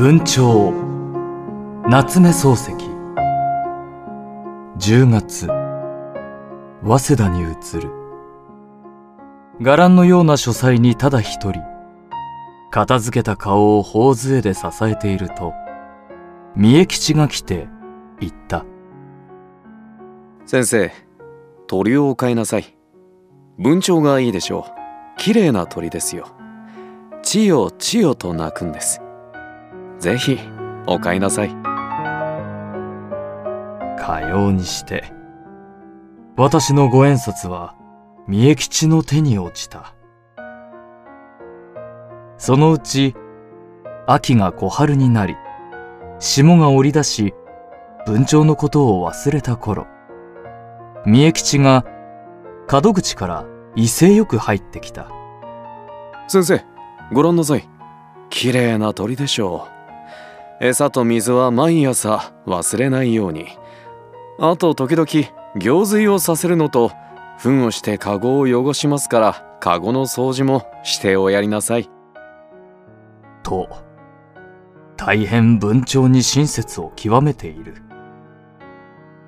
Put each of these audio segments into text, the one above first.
文鳥。夏目漱石。10月。早稲田に移る。伽藍のような書斎にただ一人。片付けた顔を頬杖で支えていると三重吉が来て言った。先生鳥をお飼いなさい。文鳥がいいでしょう。綺麗な鳥ですよ。千代千代と鳴くんです。ぜひお飼いなさい。かようにして。私の五円札は三重吉の手に落ちた。そのうち秋が小春になり霜が降り出し文鳥のことを忘れた頃三重吉が門口から威勢よく入ってきた。先生ご覧なさい。綺麗な鳥でしょう餌と水は毎朝忘れないように。あと時々行水をさせるのと糞をしてカゴを汚しますからカゴの掃除もしておやりなさい。と大変文鳥に親切を極めている。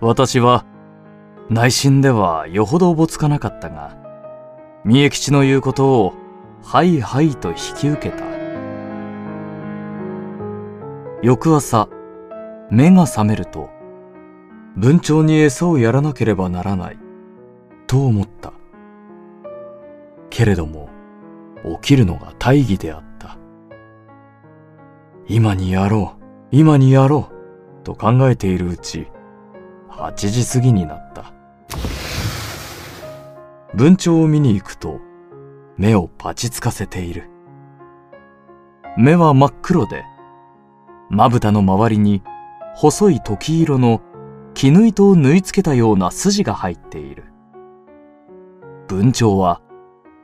私は内心ではよほどおぼつかなかったが三重吉の言うことをはいはいと引き受けた。翌朝目が覚めると文鳥に餌をやらなければならないと思った。けれども起きるのが大義であった。今にやろう今にやろうと考えているうち8時過ぎになった。文鳥を見に行くと目をパチつかせている。目は真っ黒でまぶたの周りに細い時色の絹糸を縫い付けたような筋が入っている。文鳥は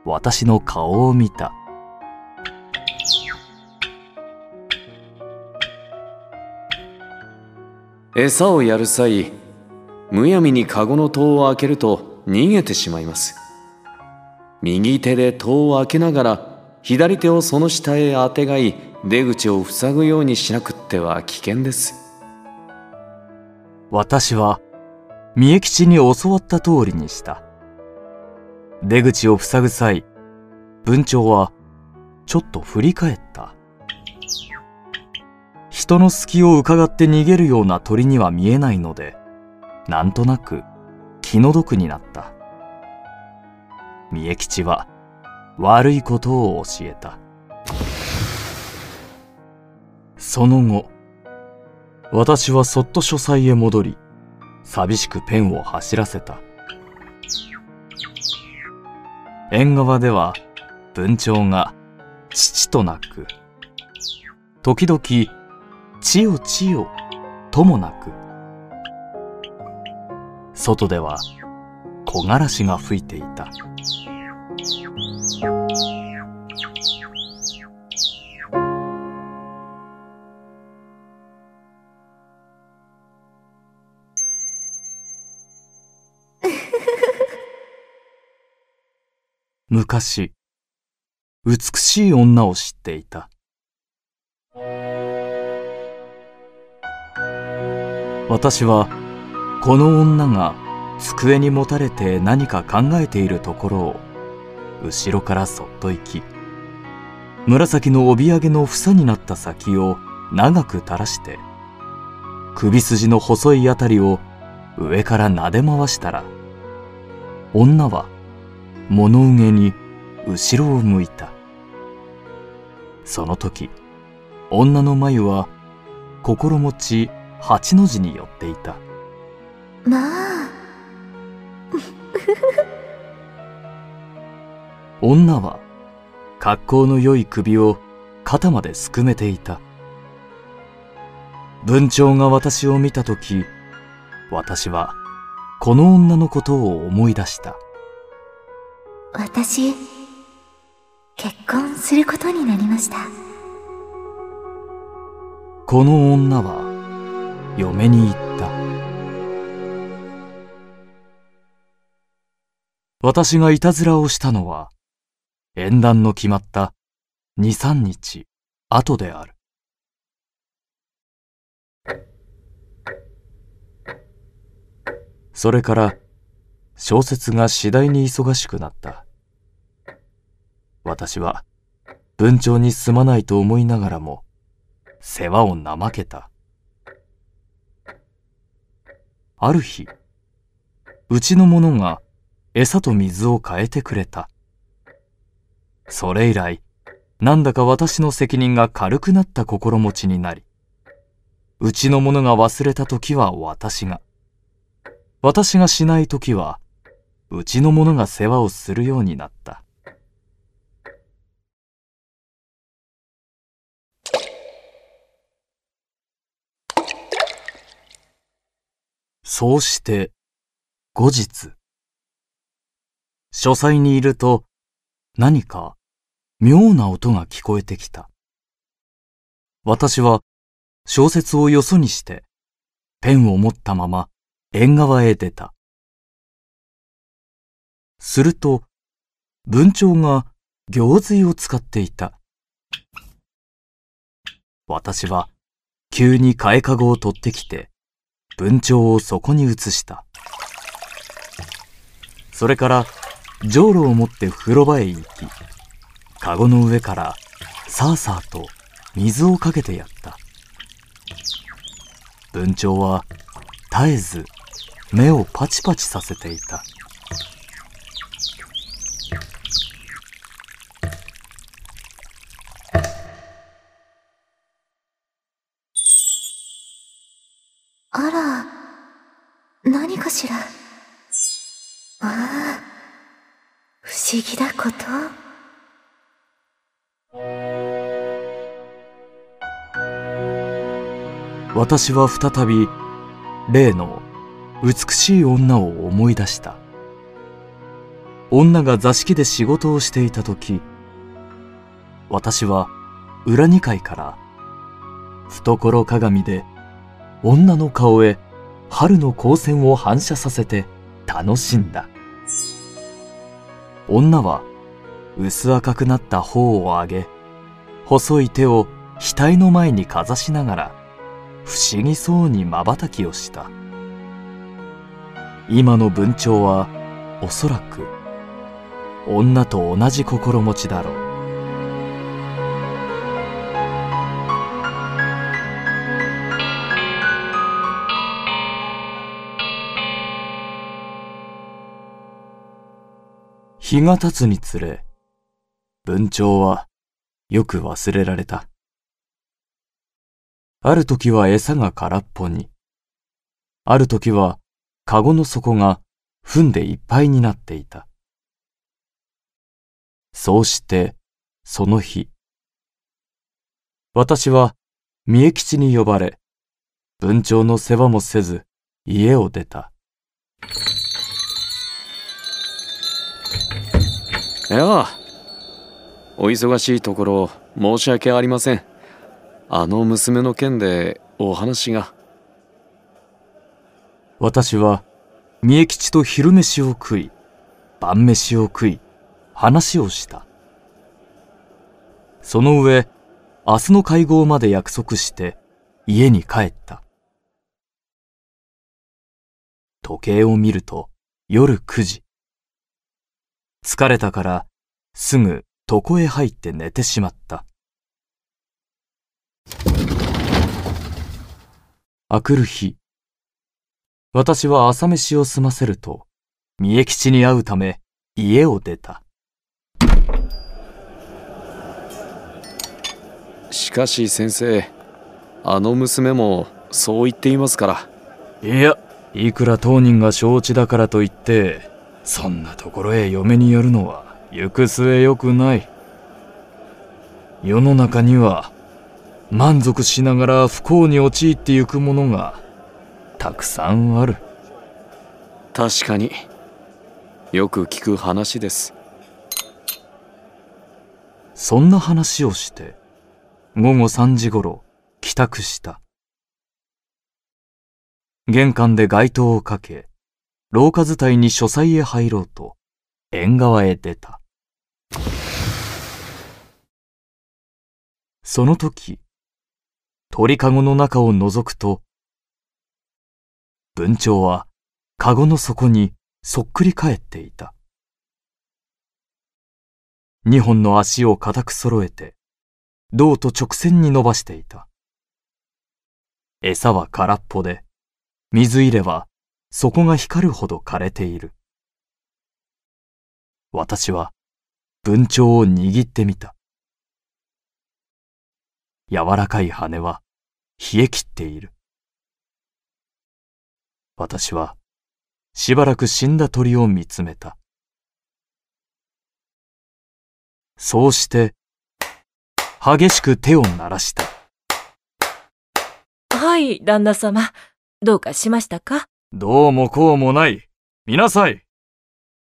私の顔を見た。餌をやる際むやみにカゴの戸を開けると逃げてしまいます。右手で戸を開けながら左手をその下へあてがい出口を塞ぐようにしなくっては危険です。私は三重吉に教わった通りにした。出口を塞ぐ際文鳥はちょっと振り返った。人の隙を伺って逃げるような鳥には見えないのでなんとなく気の毒になった。三重吉は悪いことを教えた。その後私はそっと書斎へ戻り寂しくペンを走らせた。縁側では文鳥が父と鳴く。時々千代千代とも鳴く。外では木枯らしが吹いていた。昔美しい女を知っていた。私はこの女が机にもたれて何か考えているところを後ろからそっと行き紫の帯揚げの房になった先を長く垂らして首筋の細いあたりを上から撫で回したら女は物憂げに後ろを向いた。その時女の眉は心持ち八の字に寄っていた。まあ。女は格好の良い首を肩まですくめていた。文鳥が私を見た時私はこの女のことを思い出した私、結婚することになりました。この女は、嫁に言った。私がいたずらをしたのは、縁談の決まった2、3日後である。それから小説が次第に忙しくなった。私は文鳥にすまないと思いながらも世話を怠けた。ある日うちの者が餌と水を変えてくれた。それ以来なんだか私の責任が軽くなった心持ちになりうちの者が忘れた時は私が。私がしない時はうちの者が世話をするようになった。そうして後日書斎にいると何か妙な音が聞こえてきた。私は小説をよそにしてペンを持ったまま縁側へ出た。すると文鳥が行水を使っていた私は急に替えかごを取ってきて文鳥をそこに移した。それから、じょうろを持って風呂場へ行き、かごの上からさあさあと水をかけてやった。文鳥は絶えず目をパチパチさせていた。あら、何かしら。ああ、不思議だこと？私は再び例の美しい女を思い出した女が座敷で仕事をしていた時私は裏二階から懐鏡で女の顔へ春の光線を反射させて楽しんだ。女は薄赤くなった頬を上げ細い手を額の前にかざしながら不思議そうに瞬きをした。今の文鳥はおそらく女と同じ心持ちだろう。日が経つにつれ、文鳥はよく忘れられた。ある時は餌が空っぽに、ある時はカゴの底が糞でいっぱいになっていた。そうして、その日、私は三重吉に呼ばれ、文鳥の世話もせず家を出た。いやお忙しいところ申し訳ありません。あの娘の件でお話が。私は三重吉と昼飯を食い晩飯を食い話をした。その上明日の会合まで約束して家に帰った。時計を見ると夜9時。疲れたからすぐ床へ入って寝てしまった。あくる日、私は朝飯を済ませると、三重吉に会うため家を出た。しかし先生、あの娘もそう言っていますから。いや、いくら当人が承知だからといって、そんなところへ嫁にやるのは行く末良くない。世の中には満足しながら不幸に陥ってゆくものがたくさんある。確かによく聞く話です。そんな話をして午後3時ごろ帰宅した。玄関で街灯をかけ廊下伝いに書斎へ入ろうと、縁側へ出た。その時、鳥かごの中を覗くと、文鳥はカゴの底にそっくり返っていた。二本の足を固く揃えて、胴と直線に伸ばしていた。餌は空っぽで、水入れは底が光るほど枯れている。私は文鳥を握ってみた。柔らかい羽は冷え切っている。私はしばらく死んだ鳥を見つめた。そうして、激しく手を鳴らした。はい、旦那様。どうかしましたか？どうもこうもない。見なさい。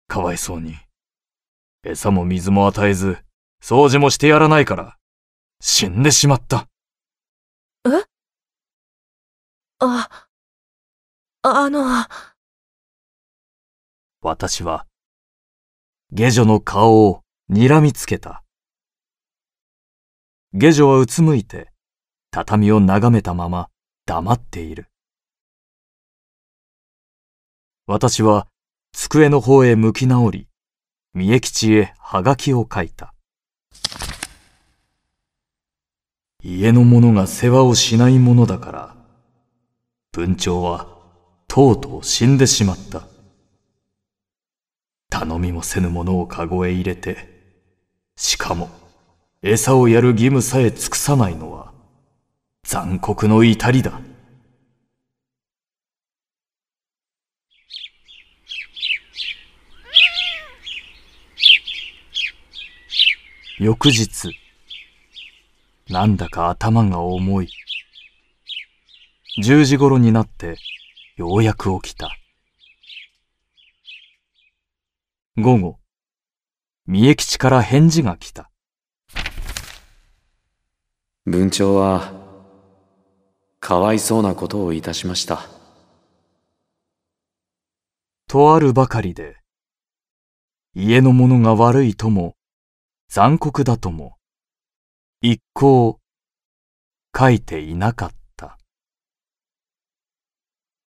かわいそうに。餌も水も与えず、掃除もしてやらないから、死んでしまった。え？あ、あの。私は、下女の顔を睨みつけた。下女はうつむいて、畳を眺めたまま黙っている。私は机の方へ向き直り、三重吉へはがきを書いた。家の者が世話をしないものだから、文鳥はとうとう死んでしまった。頼みもせぬものをかごへ入れて、しかも餌をやる義務さえ尽くさないのは残酷の至りだ。翌日、なんだか頭が重い。10時頃になってようやく起きた。午後、三重吉から返事が来た。文鳥は、かわいそうなことをいたしました。とあるばかりで、家の者が悪いとも、残酷だとも、一向書いていなかった。